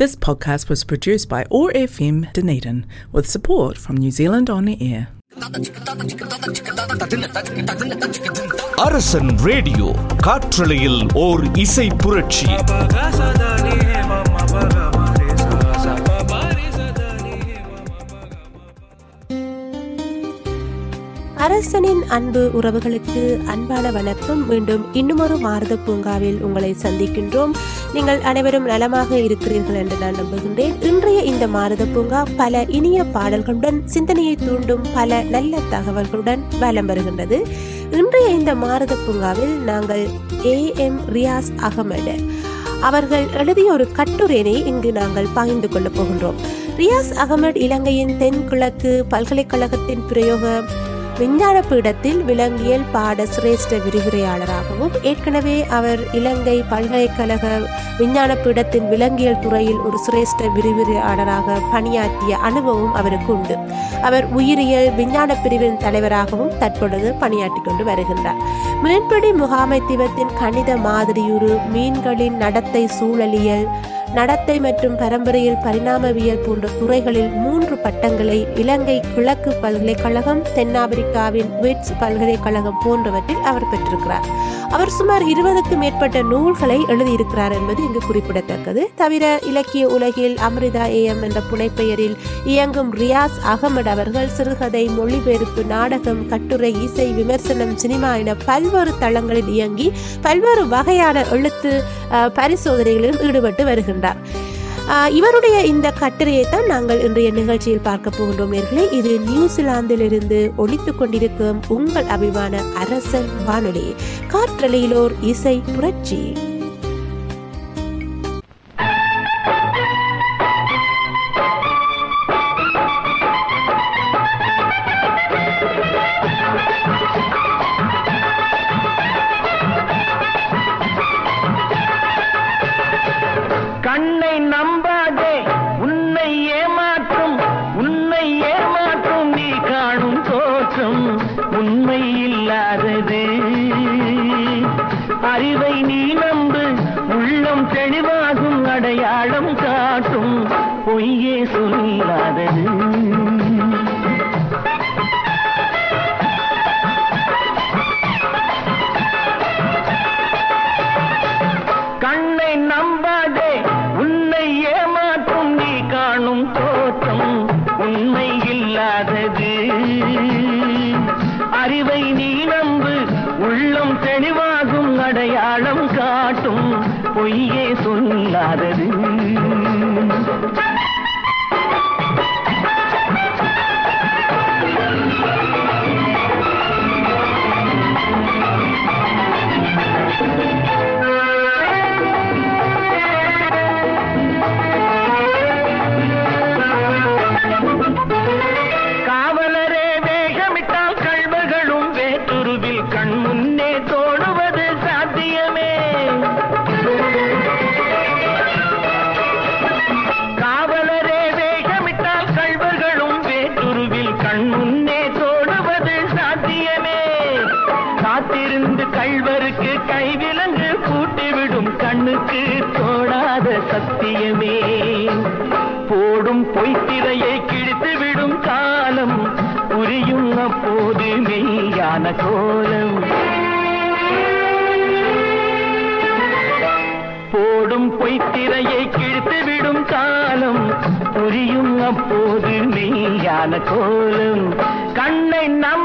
This podcast was produced by ORFM Dunedin with support from New Zealand On Air. Arasan radio காற்றலையில் ஓர் இசை புரட்சி அரசனின் அன்பு உறவுகளுக்கு அன்பான வணக்கம். மீண்டும் இன்னுமொரு மாரத பூங்காவில் உங்களை சந்திக்கின்றோம். நீங்கள் அனைவரும் நலமாக இருக்கிறீர்கள் என்று நான் நம்புகின்றேன். இன்றைய இந்த மாரத பூங்கா பல இனிய பாடல்களுடன் சிந்தனையை தூண்டும் பல நல்ல தகவல்களுடன் வலம் வருகின்றது. இன்றைய இந்த மாரத பூங்காவில் நாங்கள் ஏ எம் ரியாஸ் அகமது அவர்கள் எழுதிய ஒரு கட்டுரையினை இங்கு நாங்கள் பகிர்ந்து கொள்ளப் போகின்றோம். ரியாஸ் அகமது இலங்கையின் தென்கிழக்கு பல்கலைக்கழகத்தின் பிரயோக விஞ்ஞான பீடத்தில் விலங்கியல் பாட சிரேஷ்ட விரிவுரையாளராகவும் ஏற்கனவே அவர் இலங்கை பல்கலைக்கழக விஞ்ஞான பீடத்தின் விலங்கியல் துறையில் ஒரு சிரேஷ்ட விரிவுரையாளராக பணியாற்றிய அனுபவம் அவருக்கு உண்டு. அவர் உயிரியல் விஞ்ஞான பிரிவின் தலைவராகவும் தற்பொழுது பணியாற்றி கொண்டு வருகின்றார். மீன்பிடி முகாமைத்துவத்தின் கணித மாதிரியுறு மீன்களின் நடத்தை சூழலியல் நடத்தை மற்றும் பரம்பரையில் பரிணாமவியல் போன்ற துறைகளில் மூன்று பட்டங்களை இலங்கை கிழக்கு பல்கலைக்கழகம் தென்னாப்பிரிக்காவின் விட்ஸ் பல்கலைக்கழகம் போன்றவற்றில் அவர் பெற்றிருக்கிறார். அவர் சுமார் இருபதுக்கும் மேற்பட்ட நூல்களை எழுதியிருக்கிறார் என்பது இங்கு குறிப்பிடத்தக்கது. தவிர இலக்கிய உலகில் அமிர்தா ஏஎம் என்ற புனைப்பெயரில் இயங்கும் ரியாஸ் அகமது அவர்கள் சிறுகதை மொழிபெயர்ப்பு நாடகம் கட்டுரை இசை விமர்சனம் சினிமா என பல்வேறு தளங்களில் இயங்கி பல்வேறு வகையான எழுத்து பரிசோதனைகளிலும் ஈடுபட்டு வருகின்றார். இவருடைய இந்த கட்டுரையை தான் நாங்கள் இன்றைய நிகழ்ச்சியில் பார்க்க போகின்றோம் நேர்களே. இது நியூசிலாந்திலிருந்து ஒலித்துக் கொண்டிருக்கும் உங்கள் அபிமான அரசன் வானொலி. காற்றலையிலோர் இசை புரட்சி. தெளிவாகும் அடையாளம் காட்டும் பொய்யே சொல்லாதது. கண்ணை நம்பாதே உன்னை ஏமாற்றும் நீ காணும் தோற்றம் உண்மை இல்லாதது. அறிவை நீ நம்பு உள்ளம் தெளிவாகும் அடையாளம் காட்டும் பொய்யே சொல்லாதது கோலம். போடும் பொய்த்திரையை கிழித்து விடும் காலம். புரியும் அப்போது மெய்யான கோலம். கண்ணை நம்பாதே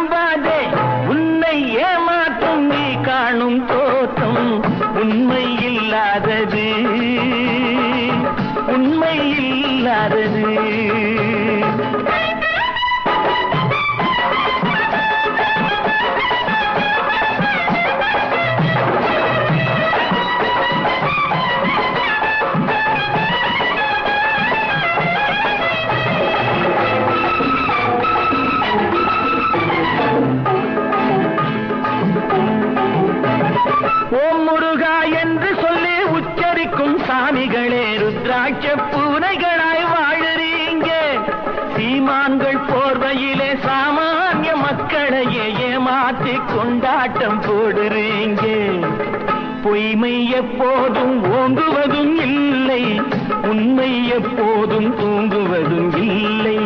பொய்மை எப்போதும் ஓங்குவதும் இல்லை. உண்மை எப்போதும் தூங்குவதும் இல்லை.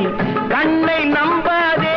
கண்ணை நம்பாதே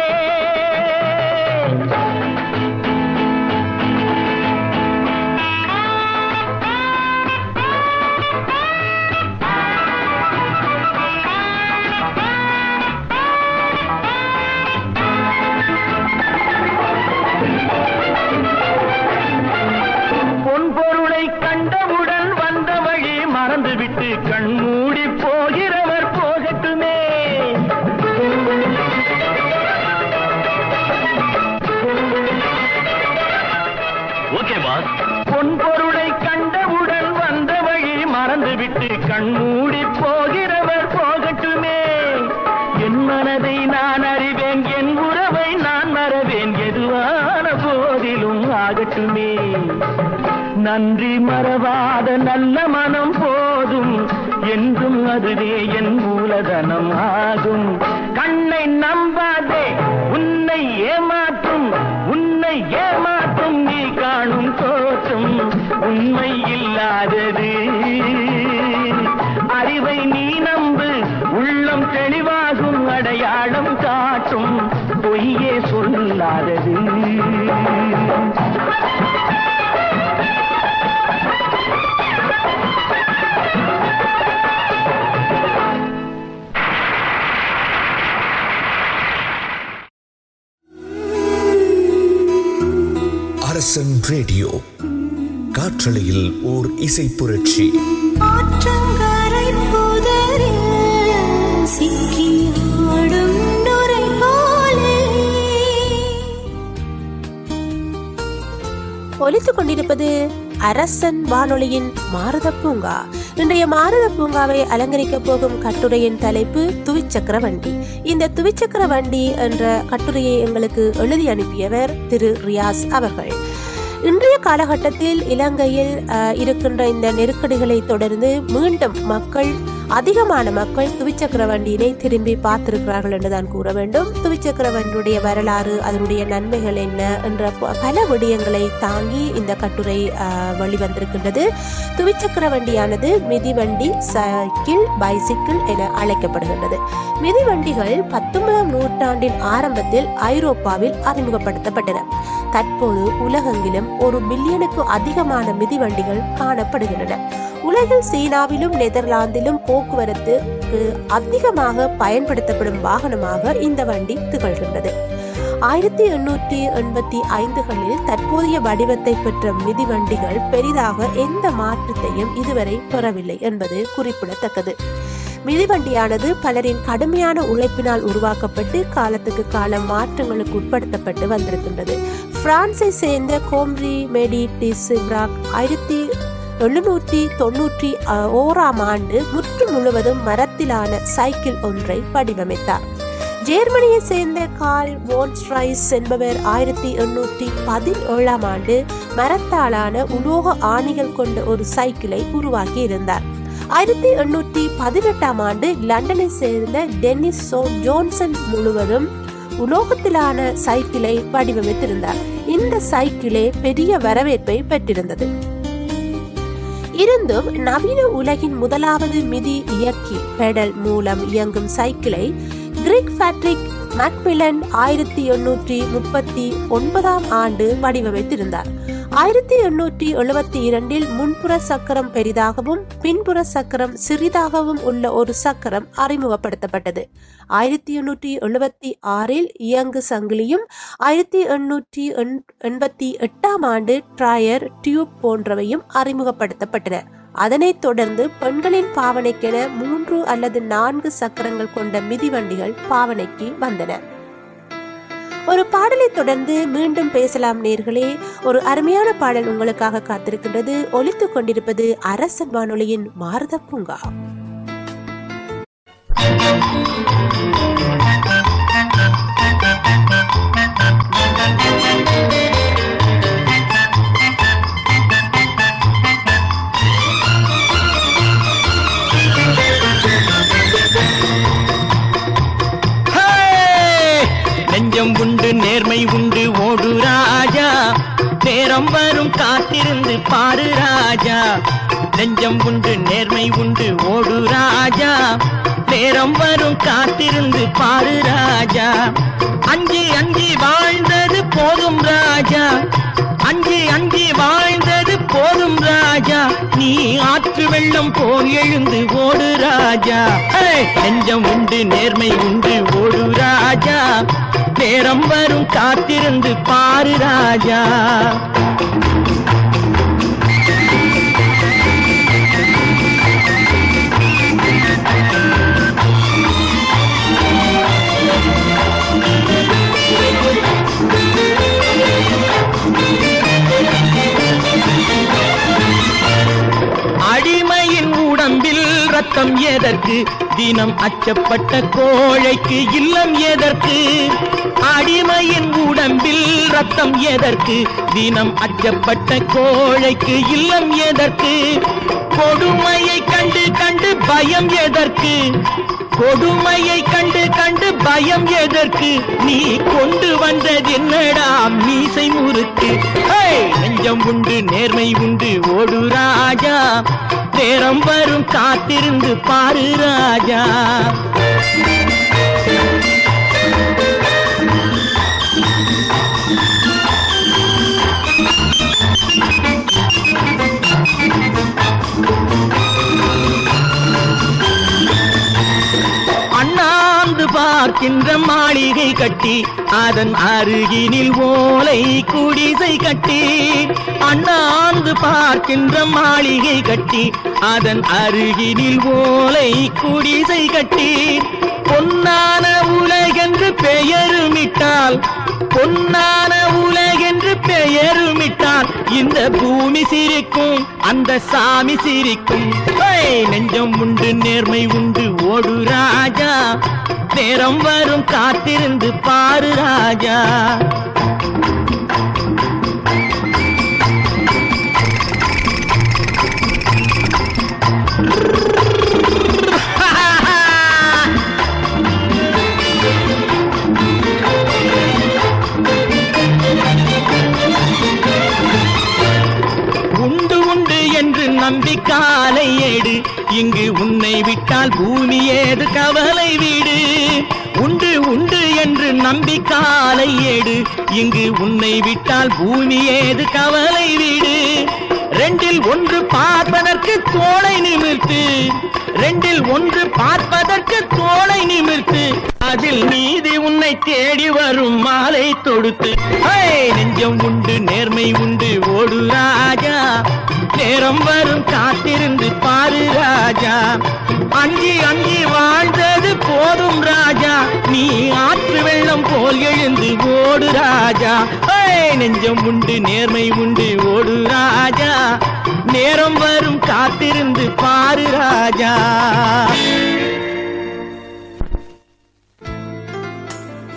நன்றி மறவாத நல்ல மனம் போதும். என்றும் அதுவே என் மூலதனம் ஆகும். கண்ணை நம்பாதே உன்னை ஏமாற்றும். உன்னை ஏமாற்றும் நீ காணும் தோற்றம். உண்மை இல்லாதது. அறிவை நீ நம்பு உள்ளம் தெளிவாகும் அடையாளம் காட்டும். பொய்யே சொல்லாதது. அரசன் ரேடியோ காற்றலையில் ஓர் இசை புரட்சி. ஒலித்துக் கொண்டிருப்பது அரசன் வானொலியின் மாரத பூங்கா. இன்றைய மாரத பூங்காவை அலங்கரிக்கப் போகும் கட்டுரையின் தலைப்பு துவிச்சக்கர வண்டி. இந்த துவிச்சக்கர வண்டி என்ற கட்டுரையை எங்களுக்கு எழுதி அனுப்பியவர் திரு ரியாஸ் அவர்கள். இன்றைய காலகட்டத்தில் இலங்கையில் இருக்கின்ற இந்த நெருக்கடிகளை தொடர்ந்து மீண்டும் மக்கள் அதிகமான மக்கள் துவிச்சக்கர வண்டியினை திரும்பி பார்த்திருக்கிறார்கள் என்றுதான் கூற வேண்டும். துவிச்சக்கர வண்டியுடைய வரலாறு அதனுடைய நன்மைகள் என்ன என்ற ப- பல விடயங்களை தாங்கி இந்த கட்டுரை அஹ், வெளிவந்திருக்கின்றது. துவிச்சக்கர வண்டியானது மிதிவண்டி சைக்கிள் பைசிக்கிள் என அழைக்கப்படுகின்றது. மிதிவண்டிகள் பத்தொன்பதாம் நூற்றாண்டின் ஆரம்பத்தில் ஐரோப்பாவில் அறிமுகப்படுத்தப்பட்டன. தற்போது உலகெங்கிலும் ஒரு பில்லியனுக்கு அதிகமான மிதிவண்டிகள் காணப்படுகின்றன. உலகில் சீனாவிலும் நெதர்லாந்திலும் போக்குவரத்துக்கு அதிகமாக பயன்படுத்தப்படும் வாகனமாக இந்த வண்டி திகழ்கின்றது. ஆயிரத்தி எண்ணூற்றி எண்பத்தி ஐந்துகளில் தற்போதைய வடிவத்தை பெற்ற மிதிவண்டிகள் பெரிதாக எந்த மாற்றத்தையும் இதுவரை பெறவில்லை என்பது குறிப்பிடத்தக்கது. மிதிவண்டியானது பலரின் கடுமையான உழைப்பினால் உருவாக்கப்பட்டு காலத்துக்கு காலம் மாற்றங்களுக்கு உட்படுத்தப்பட்டு வந்திருக்கின்றது. பிரான்சை சேர்ந்த கோம்ரி மெடிடிஸ் ஆயிரத்தி எழுநூற்றி தொன்னூற்றி ஓராம் ஆண்டு முற்று முழுவதும் மரத்திலான சைக்கிள் ஒன்றை வடிவமைத்தார். ஜெர்மனியை சேர்ந்த கால் வோன்ஸ்ட்ரைஸ் என்பவர் ஆயிரத்தி எண்ணூற்றி பதினேழாம் ஆண்டு மரத்தாலான உலோக ஆணிகள் கொண்ட ஒரு சைக்கிளை உருவாக்கி இருந்தார் ஆயிரத்தி எண்ணூற்றி பதினெட்டாம் ஆண்டு லண்டனை சேர்ந்த டென்னிஸ் சோ ஜோன்சன் முழுவதும் உலோகத்திலான சைக்கிளை வடிவமைத்திருந்தார். இந்த சைக்கிளே பெரிய வரவேற்பை பெற்றிருந்தது. இருந்தும் நவீன உலகின் முதலாவது மிதி இயக்கி பெடல் மூலம் இயங்கும் சைக்கிளை கிரிக் பேட்ரிக் மக்மிலன் ஆயிரத்தி எண்ணூற்றி முப்பத்தி ஒன்பதாம் ஆண்டு வடிவமைத்திருந்தார். ஆயிரத்தி எண்ணூற்றி எழுபத்தி இரண்டில் முன்புற சக்கரம் பெரிதாகவும் பின்புற சக்கரம் சிறிதாகவும் உள்ள ஒரு சக்கரம் அறிமுகப்படுத்தப்பட்டது. ஆயிரத்தி எண்ணூற்றி எழுபத்தி ஆறில் இயங்கு சங்கிலியும் ஆயிரத்தி எண்ணூற்றி எண்பத்தி எட்டாம் ஆண்டு ட்ராயர் டியூப் போன்றவையும் அறிமுகப்படுத்தப்பட்டன. அதனைத் தொடர்ந்து பெண்களின் பாவனைக்கென மூன்று அல்லது நான்கு சக்கரங்கள் கொண்ட மிதிவண்டிகள் பாவனைக்கு வந்தன. ஒரு பாடலை தொடர்ந்து மீண்டும் பேசலாம் நேர்களே. ஒரு அருமையான பாடல் உங்களுக்காக காத்திருக்கின்றது. ஒழித்துக் கொண்டிருப்பது அரசன் வானொலியின் மாரத பூங்கா. நேர்மை நேரம் வரும் காத்திருந்து பாரு ராஜா. நெஞ்சம் உண்டு நேர்மை உண்டு ஓடு ராஜா. நேரம் வரும் காத்திருந்து பாரு ராஜா. அஞ்சு அஞ்சு வாழ்ந்தது போதும் ராஜா. அஞ்சு அஞ்சு வாழ்ந்தது போதும் ராஜா. நீ ஆற்று வெள்ளம் போல் எழுந்து ஓடு ராஜா. நெஞ்சம் உண்டு நேர்மை உண்டு ஓடு ராஜா. நேரம் வரும் காத்திருந்து பாரு ராஜா. அடிமையின் உடம்பில் ரத்தம் எதற்கு? தினம் அச்சப்பட்ட கோழைக்கு இல்லம் எதற்கு? அடிமையின் உடம்பில் ரத்தம் எதற்கு? தினம் அச்சப்பட்ட கோழைக்கு இல்லம் எதற்கு? கொடுமையை கண்டு கண்டு பயம் எதற்கு? கொடுமையை கண்டு கண்டு பயம் எதற்கு? நீ கொண்டு வந்தது என்னடா? மீசை முறுக்கு. நெஞ்சம் உண்டு நேர்மை உண்டு ஓடு ராஜா. நேரம் வரும் காத்திருந்து பாரு ராஜா. அண்ணாந்து பார்க்கின்ற மாளிகை கட்டி அதன் அருகினில் ஓலை குடிசை கட்டி. அண்ணாந்து பார்க்கின்ற மாளிகை கட்டி அதன் அருகினில் ஓலை குடிசை கட்டி பொன்னான உலகென்று பெயருமிட்டால் பொன்னான உலகென்று பெயருமிட்டால் இந்த பூமி சிரிக்கும் அந்த சாமி சிரிக்கும். நெஞ்சம் உண்டு நேர்மை உண்டு ஓடு ராஜா. நேரம் வரும் காத்திருந்து பாரு ராஜா. விட்டால் பூமி ஏது கவலை வீடு? உண்டு உண்டு என்று நம்பி காலை ஏடு. இங்கு உன்னை விட்டால் பூமி ஏது கவலை வீடு? ரெண்டில் ஒன்று பார்ப்பதற்கு தோளை நிமிர்த்து. ரெண்டில் ஒன்று பார்ப்பதற்கு தோளை நிமிர்த்து. அதில் நீதி உன்னை தேடி வரும் மாலை தொடுத்து. நெஞ்சம் உண்டு நேர்மை உண்டு ஓடு ராஜா. நேரம் வரும் காத்திருந்து பாரு ராஜா. அஞ்சி அஞ்சி வாழ்ந்தது போதும் ராஜா. நீ ஆற்று வெள்ளம் போல் எழுந்து ஓடு ராஜா. நெஞ்சம் உண்டு நேர்மை உண்டு ஓடு ராஜா. நேரம் வரும் காத்திருந்து பாரு ராஜா.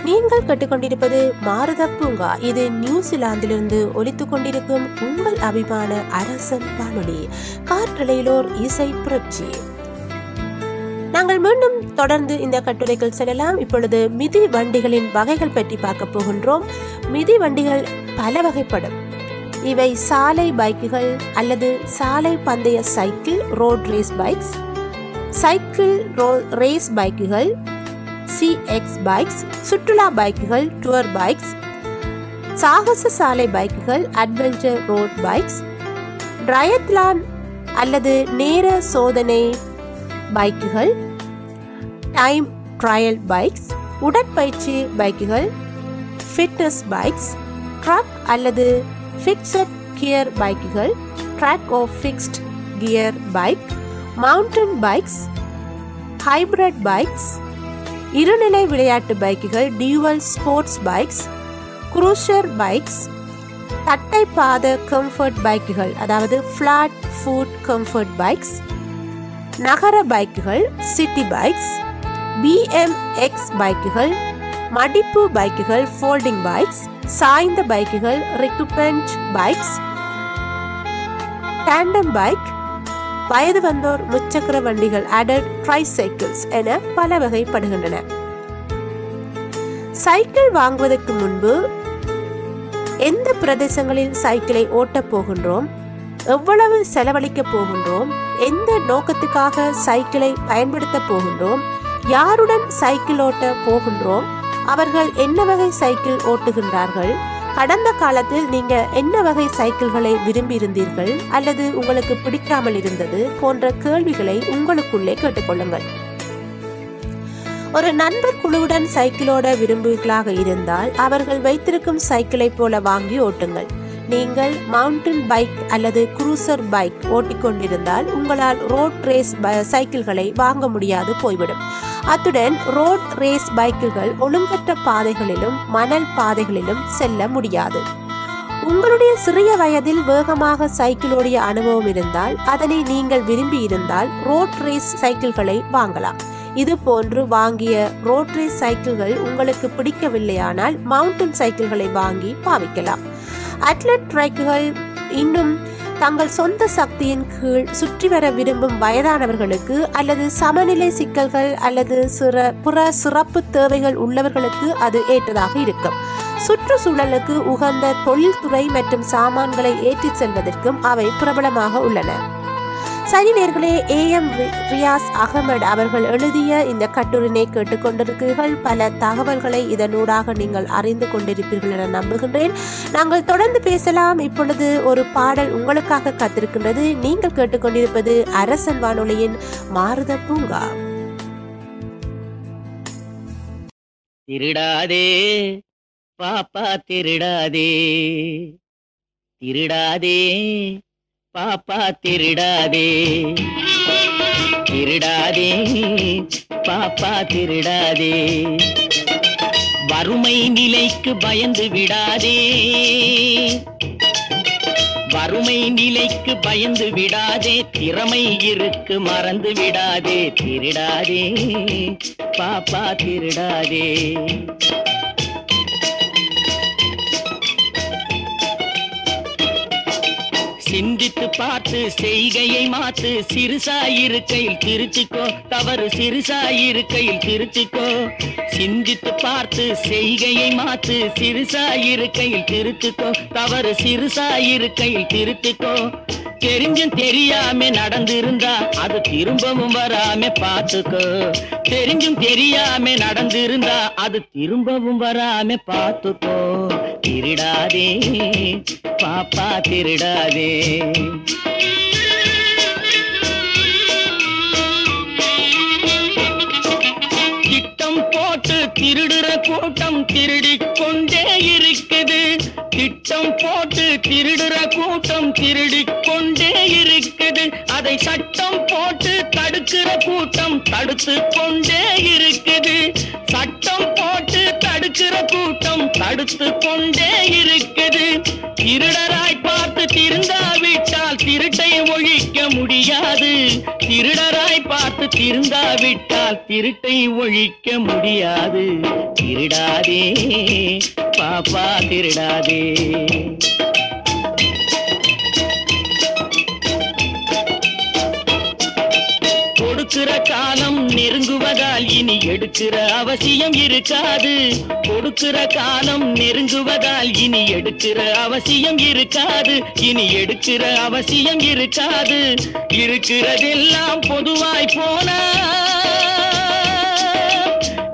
நீங்கள் கேட்டுக்கொண்டிருப்பது மாரத பூங்கா. இது நியூசிலாந்திலிருந்து ஒலித்துக் கொண்டிருக்கும் உங்கள் அபிமான அரசன் வானொலி காற்றலையிலோர் இசை புரட்சி. நாங்கள் மீண்டும் தொடர்ந்து இந்த கட்டுரைகள் செல்லலாம். இப்பொழுது மிதி வண்டிகளின் வகைகள் பற்றி பார்க்க போகின்றோம். மிதி வண்டிகள் பல வகைப்படும். இவை சாலை பைக்குகள் அல்லது சாலை பந்தய cycle road race bikes. Cycle road race பைக்குகள். CX bikes சுற்றுலா பைக்குகள் டூர் பைக்ஸ் சாகச சாலை பைக்குகள் அட்வென்ச்சர் ரோட் பைக்ஸ் ட்ரயத்லான் அல்லது நேர சோதனை பைக்குகள் டைம் ட்ரையல் பைக்ஸ் உடற்பயிற்சி பைக்குகள் ஃபிட்னஸ் பைக்ஸ் ட்ரக் அல்லது fixed gear பைக்குகள் track of fixed gear bike mountain bikes hybrid bikes இருநிலை விளையாட்டு பைக்குகள் dual sports bikes cruiser bikes தட்டை பாத கம்ஃபர்ட் பைக்குகள் அதாவது ஃப்ளாட் ஃபுட் கம்ஃபர்ட் பைக்ஸ் நகர பைக்குகள் சிட்டி பைக்ஸ் பிஎம்எக்ஸ் பைக்குகள் மடிப்பு பைக்குகள் ஃபோல்டிங் பைக்ஸ் சாய்ந்த பைக்குகள் ரிக்குபென்ட் பைக்ஸ் டேண்டம் பைக் வயது வந்தோர் முச்சக்கர வண்டிகள் அடல்ட் ட்ரைசைக்கிள்ஸ் என பல வகைப்படுகின்றன. சைக்கிள் வாங்குவதற்கு முன்பு எந்த பிரதேசங்களில் சைக்கிளை ஓட்டப் போகின்றோம் எவ்வளவு செலவழிக்க போகின்றோம் எந்த நோக்கத்துக்காக சைக்கிளை பயன்படுத்த போகின்றோம் யாருடன் சைக்கிள் ஓட்ட போகின்றோம் அவர்கள் என்ன வகை சைக்கிள் ஓட்டுகின்றார்கள் கடந்த காலத்தில் நீங்க என்ன வகை சைக்கிள்களை விரும்பியிருந்தீர்கள் அல்லது உங்களுக்கு பிடிக்காமல் இருந்தது போன்ற கேள்விகளை உங்களுக்குள்ளே கேட்டுக்கொள்ளுங்கள். ஒரு நண்பர் குழுவுடன் சைக்கிளோட விரும்புகளாக இருந்தால் அவர்கள் வைத்திருக்கும் சைக்கிளை போல வாங்கி ஓட்டுங்கள். நீங்கள் மவுண்டன் பைக் அல்லது குரூசர் பைக் ஓட்டிக்கொண்டிருந்தால் உங்களால் ரோட் ரேஸ் சைக்கிள்களை வாங்க முடியாது போய்விடும். அத்துடன் ரோட் ரேஸ் பைக்குகள் ஒழுங்கற்ற பாதைகளிலும் மணல் பாதைகளிலும் செல்ல முடியாது. உங்களுடைய சிறிய வயதில் வேகமாக சைக்கிளோடைய அனுபவம் இருந்தால் அதனை நீங்கள் விரும்பி இருந்தால் ரோட் ரேஸ் சைக்கிள்களை வாங்கலாம். இது போன்று வாங்கிய ரோட் ரேஸ் சைக்கிள்கள் உங்களுக்கு பிடிக்கவில்லையானால் மவுண்டன் சைக்கிள்களை வாங்கி பாவிக்கலாம். அட்லட் ட்ரைக்குகள் இன்னும் தங்கள் சொந்த சக்தியின் கீழ் சுற்றி வர விரும்பும் வயதானவர்களுக்கு அல்லது சமநிலை சிக்கல்கள் அல்லது சிற புற சிறப்பு தேவைகள் உள்ளவர்களுக்கு அது ஏற்றதாக இருக்கும். சுற்றுச்சூழலுக்கு உகந்த தொழில்துறை மற்றும் சாமான்களை ஏற்றிச் செல்வதற்கும் அவை பிரபலமாக உள்ளன. சனி நேர்களே ஏ எம் ரியாஸ் அகமது அவர்கள் எழுதிய இந்த கட்டுரையை கேட்டுக்கொண்டிருக்கிறீர்கள். பல தகவல்களை இதனூடாக நீங்கள் அறிந்து கொண்டிருப்பீர்கள் என நம்புகின்றேன். நாங்கள் தொடர்ந்து பேசலாம். இப்பொழுது ஒரு பாடல் உங்களுக்காக காத்திருக்கின்றது. நீங்கள் கேட்டுக்கொண்டிருப்பது அரசன் வானொலியின் மாறுத பூங்கா. திருடாதே பாப்பா திருடாதே. திருடாதே பாப்பா திருடாதே. திருடாதே பாப்பா திருடாதே. வறுமை நிலைக்கு பயந்து விடாதே. வறுமை நிலைக்கு பயந்து விடாதே. திறமை இருக்கு மறந்து விடாதே. திருடாதே பாப்பா திருடாதே. சிந்தித்து பார்த்து செய்கையை மாத்து சிறுசாயிருக்கையில் திருத்திக்கோ. தவறு சிறுசாயிருக்கையில் திருத்திக்கோ. சிந்தித்து பார்த்து செய்கையை மாத்து சிறுசாயிருக்கையில் திருத்திக்கோ. தவறு சிறுசாயிருக்கையில் திருத்திக்கோ. தெரிஞ்சும் தெரியாம நடந்திருந்தா அது திரும்பவும் வராம பாத்துக்கோ தெரிஞ்சும் தெரியாம நடந்திருந்தா அது திரும்பவும் வராம பாத்துக்கோ திருடாதே பாப்பா திருடாதே. திட்டம் போட்டு திருடுற கூட்டம் திருடி கொண்டே இருக்குது. இச்சம் போட்டு திருடுற கூட்டம் திருடிக் கொண்டே இருக்குது. அதை சட்டம் போட்டு தடுக்கிற கூட்டம் தடுத்து கொண்டே இருக்குது. சட்டம் போட்டு தடுக்கிற கூட்டம் தடுத்து கொண்டே இருக்குது. திருடராய் பார்த்து திருந்தாவிட்டால் திருட்டை ஒழிக்க முடியாது. திருடராய் பார்த்து திருந்தாவிட்டால் திருட்டை ஒழிக்க முடியாது. திருடாதே பாப்பா திருடாதே. கொடுக்கிற காலம் நெருங்குவதால் இனி எடுக்கிற அவசியம் இருக்காது. கொடுக்கிற காலம் நெருங்குவதால் இனி எடுக்கிற அவசியம் இருக்காது. இனி எடுக்கிற அவசியம் இருக்காது. இருக்கிறதெல்லாம் பொதுவாய் போன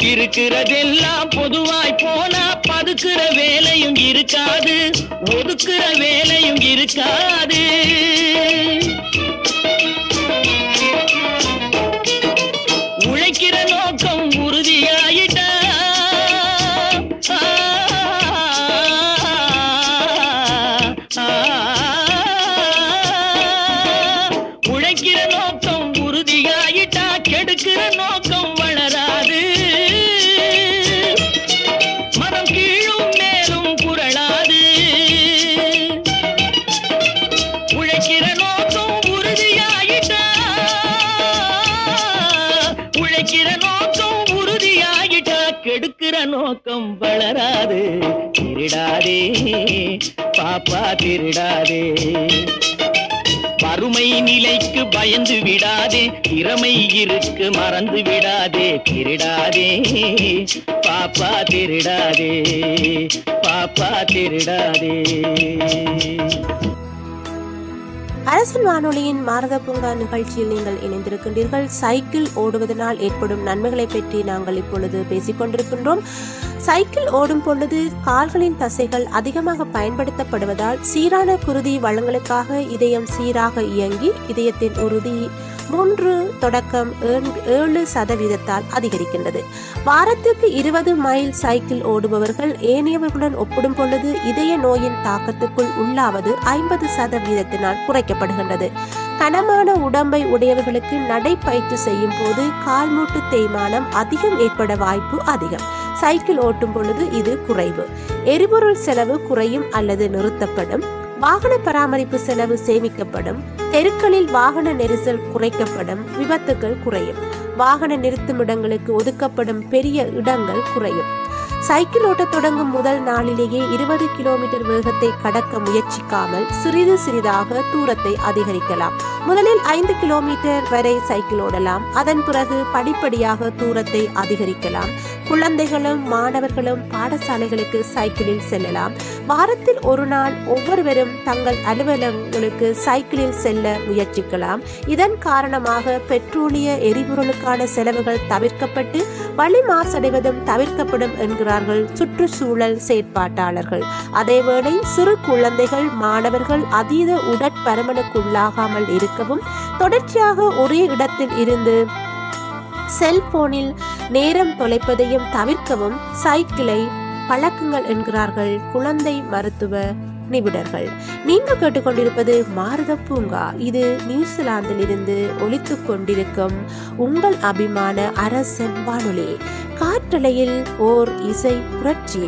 இருக்கிறதெல்லாம் பொதுவாய் போனா பதுக்கிற வேலையும் இருக்காது. ஒதுக்கிற வேலையும் இருக்காது. திருடாதே பாப்பா திருடாதே அருமை நிலைக்கு பயந்து விடாதே. திறமை இருக்கு மறந்து விடாதே. திருடாதே. பாப்பா திருடாதே. பாப்பா திருடாதே. அரசன் வானொலியின் மாரத பூங்கா நிகழ்ச்சியில் நீங்கள் இணைந்திருக்கின்றீர்கள். சைக்கிள் ஓடுவதனால் ஏற்படும் நன்மைகளை பற்றி நாங்கள் இப்பொழுது பேசிக் கொண்டிருக்கின்றோம். சைக்கிள் ஓடும் பொழுது கால்களின் தசைகள் அதிகமாக பயன்படுத்தப்படுவதால் சீரான குருதி வளங்களுக்காக இதயம் சீராக இயங்கி இதயத்தின் உறுதி மூன்று தொடக்கம் ஏழு- ஏழு சதவீதத்தால் அதிகரிக்கின்றது. வாரத்துக்கு இருபது மைல் சைக்கிள் ஓடுபவர்கள் ஏனையவர்களுடன் ஒப்பிடும் பொழுது இதய நோயின் தாக்கத்துக்குள் உள்ளாவது ஐம்பது சதவீதத்தினால் குறைக்கப்படுகின்றது. கனமான உடம்பை உடையவர்களுக்கு நடைப்பயிற்சி செய்யும் போது கால்மூட்டு தேய்மானம் அதிகம் ஏற்பட வாய்ப்பு அதிகம். சைக்கிள் ஓட்டும் பொழுது இது குறைவு. எரிபொருள் செலவு குறையும் அல்லது நிறுத்தப்படும். வாகன பராமரிப்பு செலவு சேமிக்கப்படும். தெருக்களில் வாகன நெரிசல் குறைக்கப்படும் விபத்துகள் குறையும். வாகன நிறுத்துமிடங்களுக்கு ஒதுக்கப்படும் பெரிய இடங்கள் குறையும். சைக்கிள் ஓட்டத் தொடங்கும் முதல் நாளிலேயே இருபது கிலோமீட்டர் வேகத்தை கடக்க முயற்சிக்காமல் சிறிது சிறிதாக தூரத்தை அதிகரிக்கலாம். முதலில் ஐந்து கிலோமீட்டர் வரை சைக்கிள் ஓடலாம். அதன் பிறகு படிப்படியாக தூரத்தை அதிகரிக்கலாம். குழந்தைகளும் மாணவர்களும் பாடசாலைகளுக்கு சைக்கிளில் செல்லலாம். வாரத்தில் ஒரு நாள் ஒவ்வொருவரும் தங்கள் அலுவலகங்களுக்கு சைக்கிளில் செல்ல முயற்சிக்கலாம். இதன் காரணமாக பெட்ரோலிய எரிபொருளுக்கான செலவுகள் தவிர்க்கப்பட்டு வழி மாசடைவதும் தவிர்க்கப்படும் என்கிறார்கள் சுற்றுச்சூழல் செயற்பாட்டாளர்கள். அதேவேளை சிறு குழந்தைகள் மாணவர்கள் அதீத உடற்பருமனுக்குள்ளாகாமல் இருக்கவும் தொடர்ச்சியாக ஒரே இடத்தில் இருந்து செல்போனில் நேரம் தொலைப்பதையும் தவிர்க்கவும் சைக்கிளை பழக்குங்கள் என்கிறார்கள் குழந்தை மருத்துவ நிபுணர்கள். நீங்கள் கேட்டுக்கொண்டிருப்பது மாருத பூங்கா. இது நியூசிலாந்தில் இருந்து ஒழித்து கொண்டிருக்கும் உங்கள் அபிமான அரசன் வானொலி. காற்றலையில் ஓர் இசை புரட்சி.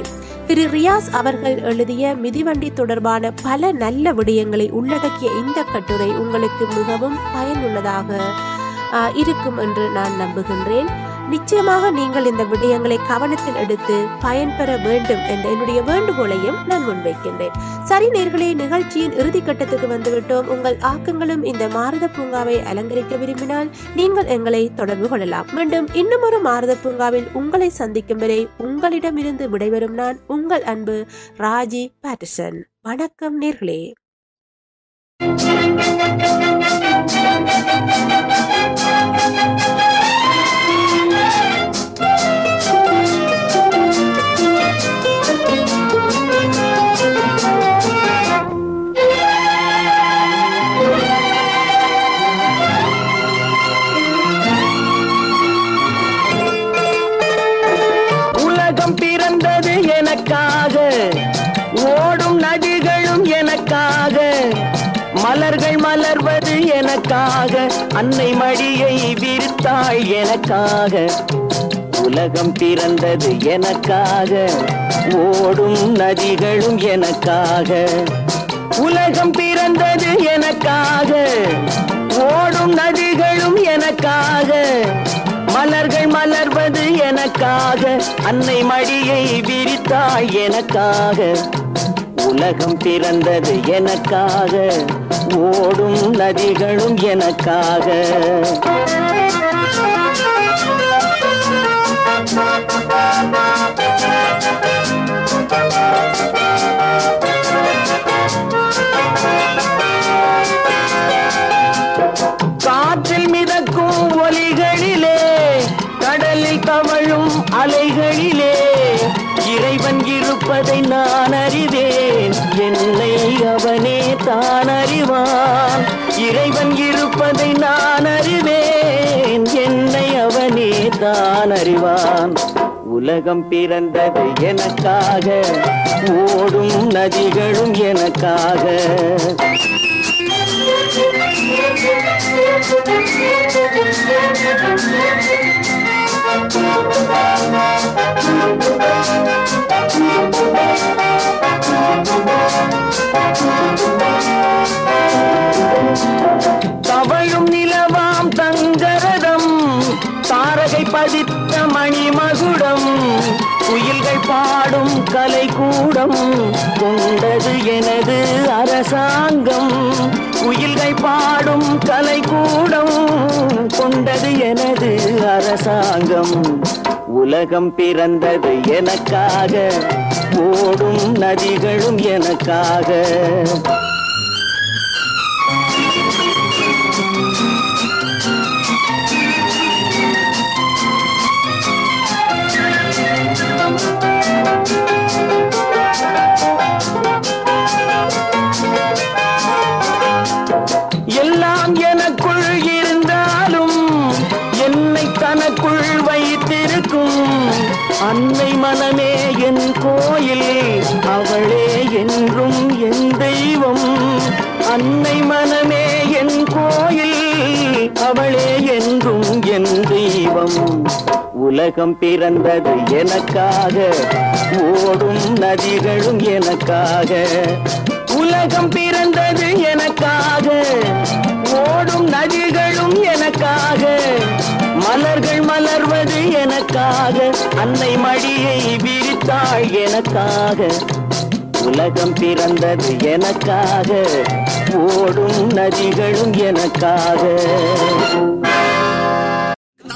திரு ரியாஸ் அவர்கள் எழுதிய மிதிவண்டி தொடர்பான பல நல்ல விடயங்களை உள்ளடக்கிய இந்த கட்டுரை உங்களுக்கு மிகவும் பயனுள்ளதாக இருக்கும் என்று நான் நம்புகின்றேன். நிச்சயமாக நீங்கள் இந்த விடயங்களை கவனத்தில் எடுத்து பயன்பெற வேண்டும் என்ற என்னுடைய வேண்டுகோளையும் நான் முன்வைக்கின்றேன். சரி நேர்களே நிகழ்ச்சியின் இறுதி கட்டத்துக்கு வந்துவிட்டோம். உங்கள் ஆக்கங்களும் இந்த மாரத பூங்காவை அலங்கரிக்க விரும்பினால் நீங்கள் எங்களை தொடர்பு கொள்ளலாம். மீண்டும் இன்னும் ஒரு மாரத பூங்காவில் உங்களை சந்திக்கும் வரை உங்களிடமிருந்து விடைபெறும் நான் உங்கள் அன்பு ராஜி பேட்டர்சன். வணக்கம் நேர்களே. உலகம் அன்னை மடியை விரித்தாள் எனக்காக. உலகம் பிறந்தது எனக்காக. ஓடும் நதிகளும் எனக்காக. உலகம் பிறந்தது எனக்காக. ஓடும் நதிகளும் எனக்காக. மலர்கள் மலர்வது எனக்காக. அன்னை மடியை விரித்தாள் எனக்காக. உலகம் பிறந்தது எனக்காக. ஓடும் நதிகளும் எனக்காக. என்னை அவனே தான் அறிவான். இறைவன் இருப்பதை நான் அறிவேன். என்னை அவனே தான் அறிவான். உலகம் பிறந்தது எனக்காக ஓடும் நதிகளும் எனக்காக. Thank you. தவழும் நிலவாம் தங்கரதம் தாரகை பதித்த மணிமகுடம் குயில்கள் பாடும் கலை கூடம் கொண்டது எனது அரசாங்கம். குயில்கள் பாடும் கலை கூடம் கொண்டது எனது அரசாங்கம். உலகம் பிறந்தது எனக்காக ஓடும் நதிகளும் எனக்காக. உலகம் பிறந்தது எனக்காக. ஓடும் நதிகளும் எனக்காக. உலகம் பிறந்தது எனக்காக. ஓடும் நதிகளும் எனக்காக. மலர்கள் மலர்வது எனக்காக. அன்னை மடியை விரித்தாள் எனக்காக. உலகம் பிறந்தது எனக்காக. ஓடும் நதிகளும் எனக்காக.